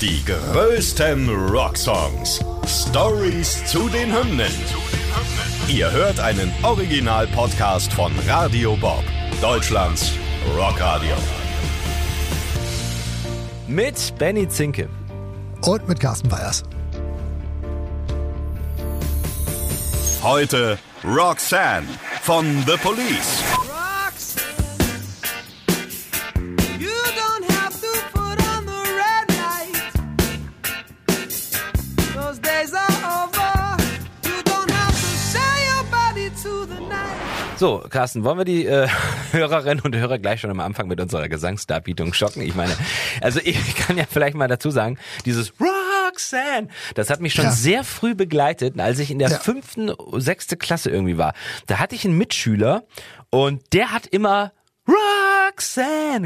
Die größten Rocksongs. Stories zu den Hymnen. Ihr hört einen Original-Podcast von Radio Bob, Deutschlands Rockradio. Mit Benny Zinke. Und mit Carsten Weyers. Heute Roxanne von The Police. So, Carsten, wollen wir die äh, Hörerinnen und Hörer gleich schon am Anfang mit unserer Gesangsdarbietung schocken? Ich meine, also ich kann ja vielleicht mal dazu sagen, dieses Roxanne, das hat mich schon Ja. sehr früh begleitet, als ich in der Ja. fünften, sechste Klasse irgendwie war. Da hatte ich einen Mitschüler und der hat immer Roxanne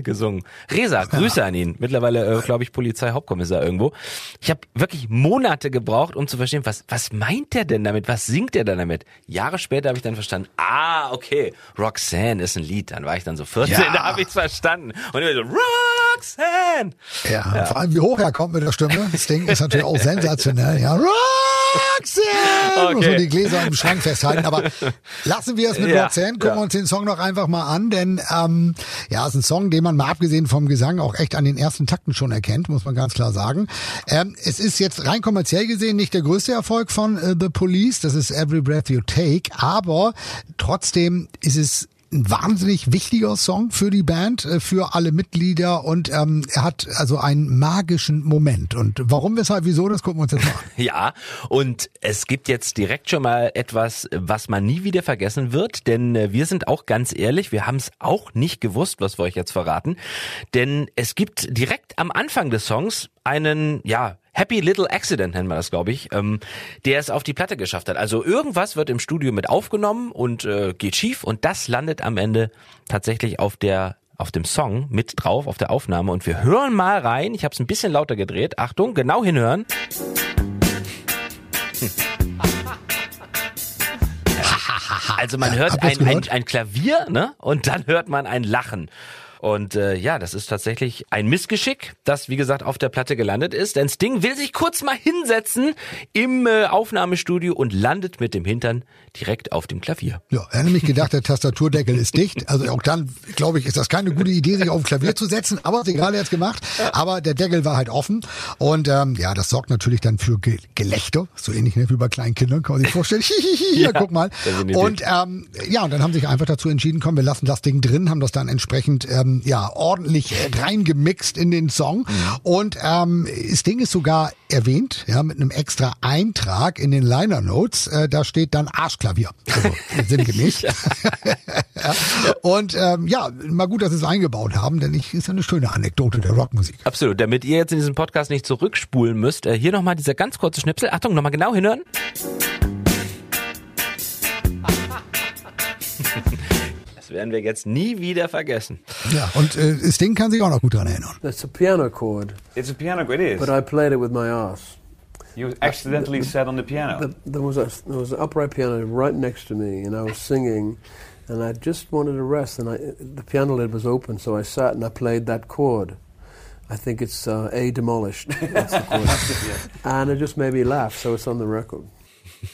gesungen. Resa, Grüße an ihn. Mittlerweile, äh, glaube ich, Polizeihauptkommissar irgendwo. Ich habe wirklich Monate gebraucht, um zu verstehen, was, was meint der denn damit? Was singt der denn damit? Jahre später habe ich dann verstanden, ah, okay, Roxanne ist ein Lied. Dann war ich dann so 14, Ja. da habe ich verstanden. Und immer so, Roxanne! Ja, vor allem wie hoch er kommt mit der Stimme. Das Ding ist natürlich auch sensationell. Ja, Roxanne! Muss Okay. man die Gläser im Schrank festhalten. Aber lassen wir es mit Ja, Roxanne. Gucken ja. wir uns den Song noch einfach mal an. Denn ähm, ja, ist ein Song, den man mal abgesehen vom Gesang auch echt an den ersten Takten schon erkennt, muss man ganz klar sagen. Ähm, es ist jetzt rein kommerziell gesehen nicht der größte Erfolg von äh, The Police. Das ist Every Breath You Take. Aber trotzdem ist es ein wahnsinnig wichtiger Song für die Band, äh, für alle Mitglieder und ähm, er hat also einen magischen Moment. Und warum, weshalb, wieso, das gucken wir uns jetzt an. Ja, und es gibt jetzt direkt schon mal etwas, was man nie wieder vergessen wird, denn äh, wir sind auch ganz ehrlich, wir haben es auch nicht gewusst, was wir euch jetzt verraten, denn es gibt direkt am Anfang des Songs einen, ja, Happy Little Accident nennen wir das, glaube ich, ähm, der es auf die Platte geschafft hat. Also irgendwas wird im Studio mit aufgenommen und äh, geht schief und das landet am Ende tatsächlich auf der auf dem Song mit drauf, auf der Aufnahme und wir hören mal rein. Ich habe es ein bisschen lauter gedreht. Achtung, genau hinhören. Also man hört ein, ein, ein Klavier, ne? Und dann hört man ein Lachen. Und äh, ja, das ist tatsächlich ein Missgeschick, das wie gesagt auf der Platte gelandet ist. Denn Sting will sich kurz mal hinsetzen im äh, Aufnahmestudio und landet mit dem Hintern direkt auf dem Klavier. Ja, er hat nämlich gedacht, der Tastaturdeckel ist dicht. Also auch dann, glaube ich, ist das keine gute Idee, sich auf ein Klavier zu setzen. Aber ist egal, er hat's gemacht. Aber der Deckel war halt offen. Und ähm, ja, das sorgt natürlich dann für Ge Gelächter. So ähnlich ne, wie bei kleinen Kindern, kann man sich vorstellen. Ja, guck mal. Und ähm, ja, und dann haben sich einfach dazu entschieden, komm, wir lassen das Ding drin, haben das dann entsprechend ähm, ja ordentlich äh, reingemixt in den Song. Mhm. Und ähm, das Ding ist sogar erwähnt, ja, mit einem extra Eintrag in den Liner Notes. Äh, da steht dann Arschklavier. Also sinngemäß. ja. Und ähm, ja, mal gut, dass sie es eingebaut haben, denn ich ist ja eine schöne Anekdote der Rockmusik. Absolut. Damit ihr jetzt in diesem Podcast nicht zurückspulen müsst, äh, hier nochmal dieser ganz kurze Schnipsel. Achtung, nochmal genau hinhören. Werden wir jetzt nie wieder vergessen. Ja, und äh, das Ding kann sich auch noch gut dran erinnern. That's a piano chord, It's a piano, chord, it is. but I played it with my ass. you accidentally sat on the piano. The, there was a there was an upright piano right next to me, and I was singing, and I just wanted to rest, and I, the piano lid was open, so I sat and I played that chord. I think it's uh, A demolished. That's the chord. And it just made me laugh, so it's on the record.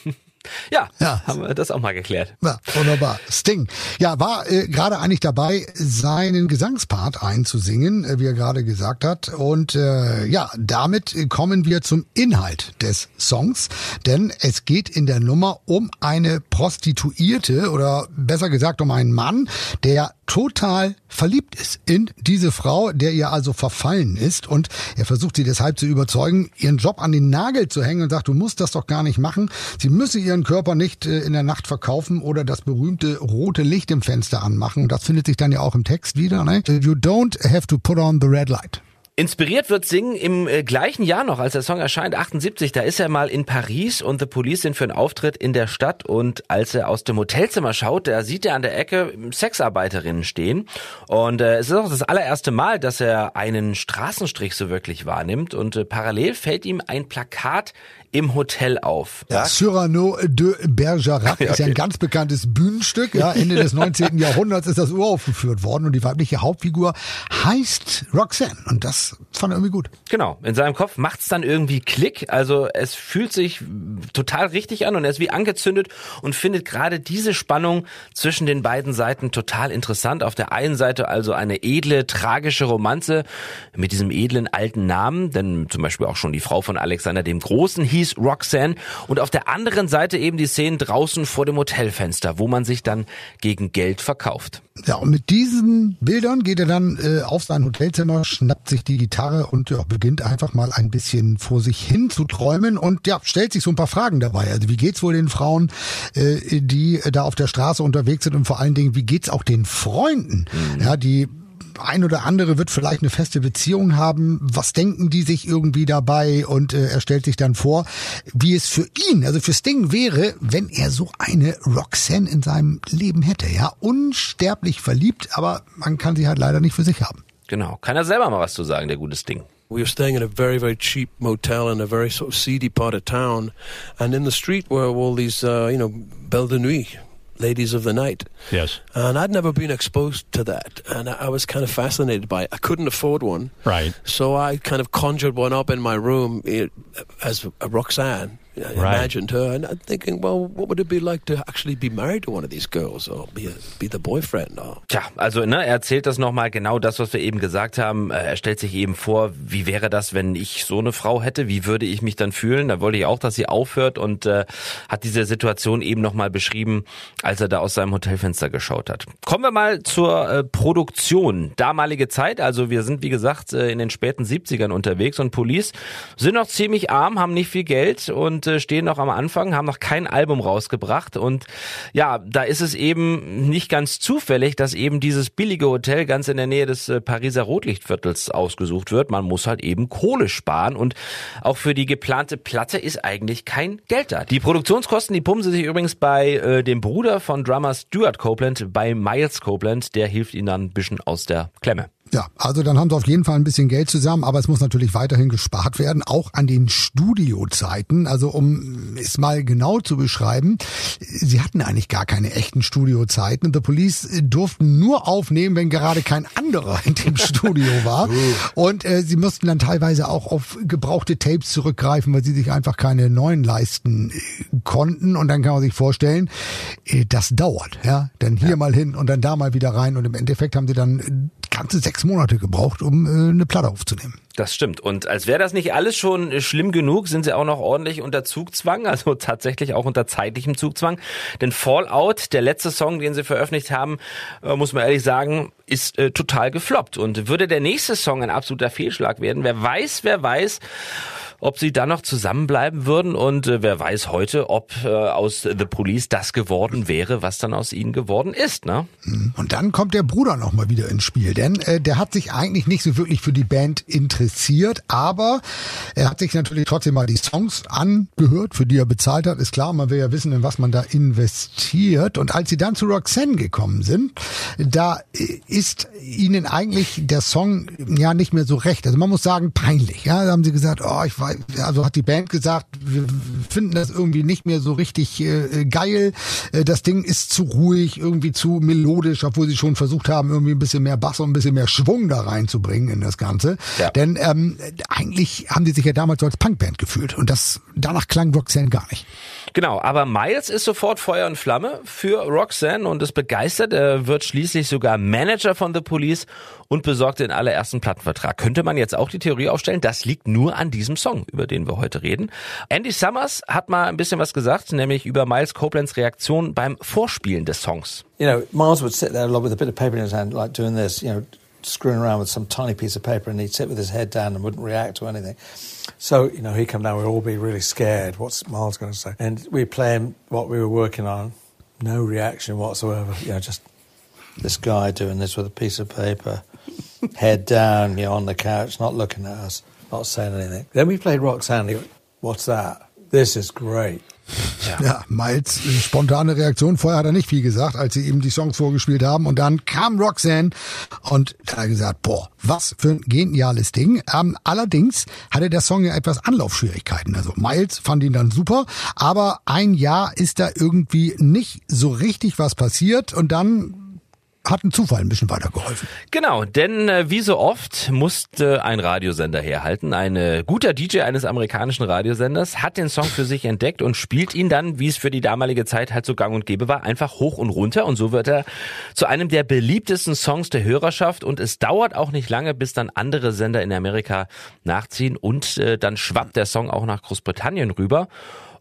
Ja, Ja. haben wir das auch mal geklärt. Ja, wunderbar. Sting. Ja, war äh, gerade eigentlich dabei, seinen Gesangspart einzusingen, äh, wie er gerade gesagt hat. Und äh, ja, damit kommen wir zum Inhalt des Songs. Denn es geht in der Nummer um eine Prostituierte oder besser gesagt um einen Mann, der total verliebt ist in diese Frau, der ihr also verfallen ist. Und er versucht sie deshalb zu überzeugen, ihren Job an den Nagel zu hängen und sagt, du musst das doch gar nicht machen. Sie müsse ihren Körper nicht äh, in der Nacht verkaufen oder das berühmte rote Licht im Fenster anmachen. Das findet sich dann ja auch im Text wieder. Ne? You don't have to put on the red light. Inspiriert wird Singen im äh, gleichen Jahr noch, als der Song erscheint, 78. Da ist er mal in Paris und The Police sind für einen Auftritt in der Stadt. Und als er aus dem Hotelzimmer schaut, da sieht er an der Ecke Sexarbeiterinnen stehen. Und äh, es ist auch das allererste Mal, dass er einen Straßenstrich so wirklich wahrnimmt. Und äh, parallel fällt ihm ein Plakat im Hotel auf. Ja, Cyrano de Bergerac ist ja ein okay. ganz bekanntes Bühnenstück. Ja, Ende des 19. Jahrhunderts ist das uraufgeführt worden und die weibliche Hauptfigur heißt Roxanne. Und das das fand er irgendwie gut. Genau, in seinem Kopf macht's dann irgendwie Klick. Also es fühlt sich total richtig an und er ist wie angezündet und findet gerade diese Spannung zwischen den beiden Seiten total interessant. Auf der einen Seite also eine edle, tragische Romanze mit diesem edlen alten Namen, denn zum Beispiel auch schon die Frau von Alexander dem Großen hieß Roxanne. Und auf der anderen Seite eben die Szenen draußen vor dem Hotelfenster, wo man sich dann gegen Geld verkauft. Ja, und mit diesen Bildern geht er dann äh, auf sein Hotelzimmer, schnappt sich die Gitarre und ja, beginnt einfach mal ein bisschen vor sich hin zu träumen und ja, stellt sich so ein paar Fragen dabei. Also wie geht's wohl den Frauen, äh, die da auf der Straße unterwegs sind und vor allen Dingen, wie geht's auch den Freunden, ja, die ein oder andere wird vielleicht eine feste Beziehung haben. Was denken die sich irgendwie dabei? Und äh, er stellt sich dann vor, wie es für ihn, also für Sting wäre, wenn er so eine Roxanne in seinem Leben hätte. Ja, unsterblich verliebt, aber man kann sie halt leider nicht für sich haben. Genau, kann er selber mal was zu sagen, der gutes Ding. We were staying in a very, very cheap motel in a very sort of seedy part of town, and in the street were all these, uh, you know, belle de nuit, ladies of the night. Yes. And I'd never been exposed to that, and I I was kind of fascinated by it. I couldn't afford one, Right. so I kind of conjured one up in my room eh, as a Roxanne. I Right. imagined her, and I'm thinking, well, what would it be like to actually be married to one of these girls, or be a, be the boyfriend? Or Tja, also ne, er erzählt das nochmal genau das, was wir eben gesagt haben. Äh, Er stellt sich eben vor, wie wäre das, wenn ich so eine Frau hätte? Wie würde ich mich dann fühlen? Da wollte ich auch, dass sie aufhört und äh, hat diese Situation eben nochmal beschrieben, als er da aus seinem Hotelfenster geschaut hat. Kommen wir mal zur äh, Produktion. Damalige Zeit, also wir sind wie gesagt äh, in den späten 70ern unterwegs und Police sind noch ziemlich arm, haben nicht viel Geld und äh, stehen noch am Anfang, haben noch kein Album rausgebracht und ja, da ist es eben nicht ganz zufällig, dass eben dieses billige Hotel ganz in der Nähe des äh, Pariser Rotlichtviertels ausgesucht wird. Man muss halt eben Kohle sparen und auch für die geplante Platte ist eigentlich kein Geld da. Die Produktionskosten, die pumpen sie sich übrigens bei äh, dem Bruder von Drummer Stuart Copeland, bei Miles Copeland, der hilft ihnen dann ein bisschen aus der Klemme. Ja, also dann haben sie auf jeden Fall ein bisschen Geld zusammen, aber es muss natürlich weiterhin gespart werden, auch an den Studiozeiten. Also um es mal genau zu beschreiben, sie hatten eigentlich gar keine echten Studiozeiten. The Police durften nur aufnehmen, wenn gerade kein anderer in dem Studio war. Und äh, sie mussten dann teilweise auch auf gebrauchte Tapes zurückgreifen, weil sie sich einfach keine neuen leisten äh, konnten. Und dann kann man sich vorstellen, äh, das dauert. Ja, dann hier mal hin und dann da mal wieder rein. Und im Endeffekt haben sie dann äh, ganze sechs Monate gebraucht, um äh, eine Platte aufzunehmen. Das stimmt. Und als wäre das nicht alles schon äh, schlimm genug, sind sie auch noch ordentlich unter Zugzwang, also tatsächlich auch unter zeitlichem Zugzwang. Denn Fallout, der letzte Song, den sie veröffentlicht haben, äh, muss man ehrlich sagen, ist äh, total gefloppt. Und würde der nächste Song ein absoluter Fehlschlag werden, wer weiß, wer weiß, ob sie dann noch zusammenbleiben würden und äh, wer weiß heute, ob äh, aus The Police das geworden wäre, was dann aus ihnen geworden ist, ne? Und dann kommt der Bruder noch mal wieder ins Spiel, denn äh, der hat sich eigentlich nicht so wirklich für die Band interessiert, aber er hat sich natürlich trotzdem mal die Songs angehört, für die er bezahlt hat. Ist klar, man will ja wissen, in was man da investiert. Und als sie dann zu Roxanne gekommen sind, da äh, ist ihnen eigentlich der Song ja nicht mehr so recht. Also man muss sagen, peinlich. Ja, da haben sie gesagt, oh, ich weiß, also hat die Band gesagt, wir finden das irgendwie nicht mehr so richtig äh, geil. Äh, das Ding ist zu ruhig, irgendwie zu melodisch, obwohl sie schon versucht haben, irgendwie ein bisschen mehr Bass und ein bisschen mehr Schwung da reinzubringen in das Ganze. Ja. Denn ähm, eigentlich haben die sich ja damals so als Punkband gefühlt und das danach klang Roxanne gar nicht. Genau, aber Miles ist sofort Feuer und Flamme für Roxanne und ist begeistert. Er wird schließlich sogar Manager von The Police und besorgt den allerersten Plattenvertrag. Könnte man jetzt auch die Theorie aufstellen, das liegt nur an diesem Song, über den wir heute reden. Andy Summers hat mal ein bisschen was gesagt, nämlich über Miles Copelands Reaktion beim Vorspielen des Songs. you know, Miles would sit there a lot with a bit of paper in his hand, like doing this, you know, screwing around with some tiny piece of paper, and he'd sit with his head down and wouldn't react to anything. So, you know, he'd come down, we'd all be really scared. What's Miles going to say? And we'd play him what we were working on, no reaction whatsoever. You know, just this guy doing this with a piece of paper, head down, you know, on the couch, not looking at us, not saying anything. Then we played Roxanne. Went, What's that? This is great. Ja, Miles äh, spontane Reaktion. Vorher hat er nicht viel gesagt, als sie ihm die Songs vorgespielt haben. Und dann kam Roxanne und da hat er gesagt, boah, was für ein geniales Ding. Ähm, allerdings hatte der Song ja etwas Anlaufschwierigkeiten. Also Miles fand ihn dann super, aber ein Jahr ist da irgendwie nicht so richtig was passiert und dann hat ein Zufall ein bisschen weitergeholfen. Genau, denn äh, wie so oft musste ein Radiosender herhalten. Ein äh, guter DJ eines amerikanischen Radiosenders hat den Song für sich entdeckt und spielt ihn dann, wie es für die damalige Zeit halt so gang und gäbe war, einfach hoch und runter. Und so wird er zu einem der beliebtesten Songs der Hörerschaft. Und es dauert auch nicht lange, bis dann andere Sender in Amerika nachziehen. Und äh, dann schwappt der Song auch nach Großbritannien rüber.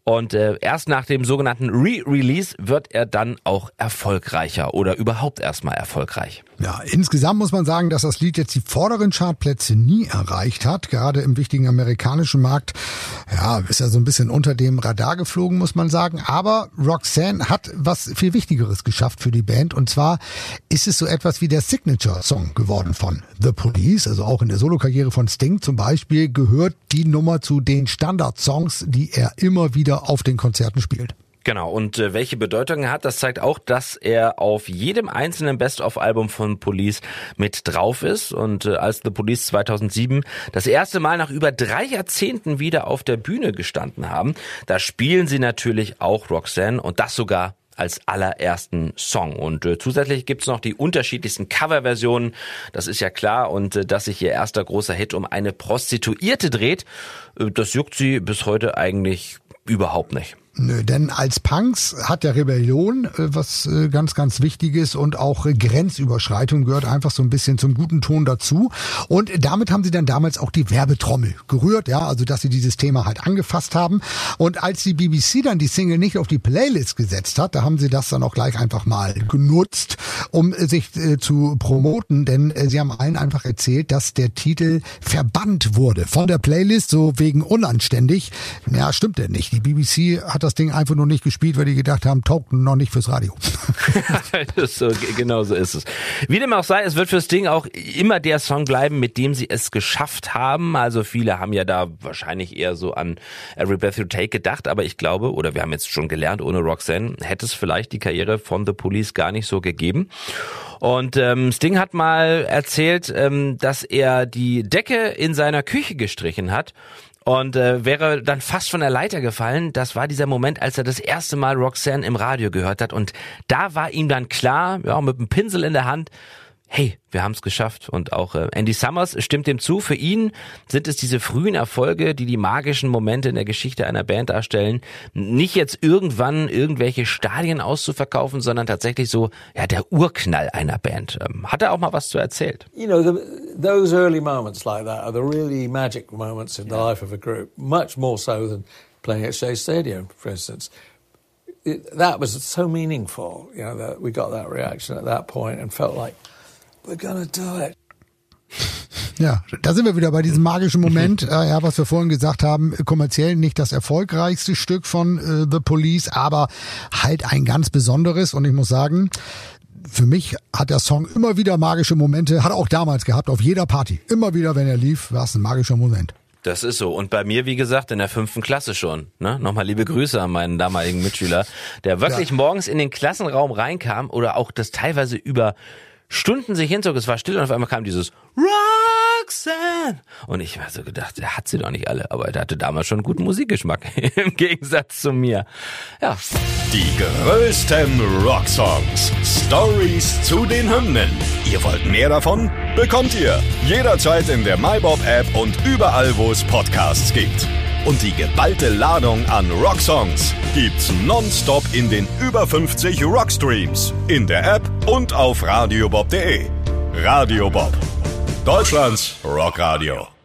Und äh, erst nach dem sogenannten Re-Release wird er dann auch erfolgreicher oder überhaupt erstmal erfolgreich. Ja, insgesamt muss man sagen, dass das Lied jetzt die vorderen Chartplätze nie erreicht hat. Gerade im wichtigen amerikanischen Markt, ja, ist ja so ein bisschen unter dem Radar geflogen, muss man sagen. Aber Roxanne hat was viel Wichtigeres geschafft für die Band. Und zwar ist es so etwas wie der Signature-Song geworden von The Police. Also auch in der Solokarriere von Sting zum Beispiel gehört die Nummer zu den Standard-Songs, die er immer wieder auf den Konzerten spielt. Genau, und äh, welche Bedeutung er hat, das zeigt auch, dass er auf jedem einzelnen Best-of-Album von Police mit drauf ist. Und äh, als The Police 2007 das erste Mal nach über drei Jahrzehnten wieder auf der Bühne gestanden haben, da spielen sie natürlich auch Roxanne und das sogar als allerersten Song. Und äh, zusätzlich gibt's noch die unterschiedlichsten Coverversionen, das ist ja klar. Und äh, dass sich ihr erster großer Hit um eine Prostituierte dreht, äh, das juckt sie bis heute eigentlich überhaupt nicht. Nö, denn als Punks hat der Rebellion äh, was äh, ganz, ganz Wichtiges und auch äh, Grenzüberschreitung gehört einfach so ein bisschen zum guten Ton dazu. Und damit haben sie dann damals auch die Werbetrommel gerührt, ja, also dass sie dieses Thema halt angefasst haben. Und als die BBC dann die Single nicht auf die Playlist gesetzt hat, da haben sie das dann auch gleich einfach mal genutzt, um äh, sich äh, zu promoten, denn äh, sie haben allen einfach erzählt, dass der Titel verbannt wurde von der Playlist, so wegen unanständig. Ja, stimmt denn nicht. Die BBC hat das Ding einfach nur nicht gespielt, weil die gedacht haben, taugt noch nicht fürs Radio. so, genau so ist es. Wie dem auch sei, es wird fürs Ding auch immer der Song bleiben, mit dem sie es geschafft haben. Also viele haben ja da wahrscheinlich eher so an Every Breath You Take gedacht, aber ich glaube, oder wir haben jetzt schon gelernt, ohne Roxanne hätte es vielleicht die Karriere von The Police gar nicht so gegeben. Und ähm, Sting hat mal erzählt, ähm, dass er die Decke in seiner Küche gestrichen hat und äh, wäre dann fast von der Leiter gefallen. Das war dieser Moment, als er das erste Mal Roxanne im Radio gehört hat. Und da war ihm dann klar, ja, mit einem Pinsel in der Hand, hey, wir haben es geschafft. Und auch äh, Andy Summers stimmt dem zu. Für ihn sind es diese frühen Erfolge, die die magischen Momente in der Geschichte einer Band darstellen. Nicht jetzt irgendwann irgendwelche Stadien auszuverkaufen, sondern tatsächlich so ja der Urknall einer Band. Ähm, hat er auch mal was zu erzählt? You know, the, those early moments like that are the really magic moments in the life of a group, much more so than playing at Shea Stadium, for instance. It, that was so meaningful, you know, that we got that reaction at that point and felt like we're gonna do it. Ja, da sind wir wieder bei diesem magischen Moment, äh, ja, was wir vorhin gesagt haben, kommerziell nicht das erfolgreichste Stück von äh, The Police, aber halt ein ganz besonderes und ich muss sagen, für mich hat der Song immer wieder magische Momente, hat er auch damals gehabt, auf jeder Party. Immer wieder, wenn er lief, war es ein magischer Moment. Das ist so. Und bei mir, wie gesagt, in der fünften Klasse schon. Ne? Nochmal liebe Grüße an meinen damaligen Mitschüler, der wirklich Ja. morgens in den Klassenraum reinkam oder auch das teilweise über Stunden sich hinzog. Es war still und auf einmal kam dieses Roxanne. Und ich war so gedacht, der hat sie doch nicht alle, aber er hatte damals schon guten Musikgeschmack im Gegensatz zu mir. Ja, Die größten Rocksongs. Stories zu den Hymnen. Ihr wollt mehr davon? Bekommt ihr jederzeit in der MyBob-App und überall, wo es Podcasts gibt. Und die geballte Ladung an Rocksongs gibt's nonstop in den über 50 Rockstreams, in der App und auf radiobob.de. Radio Bob. Deutschlands Rockradio.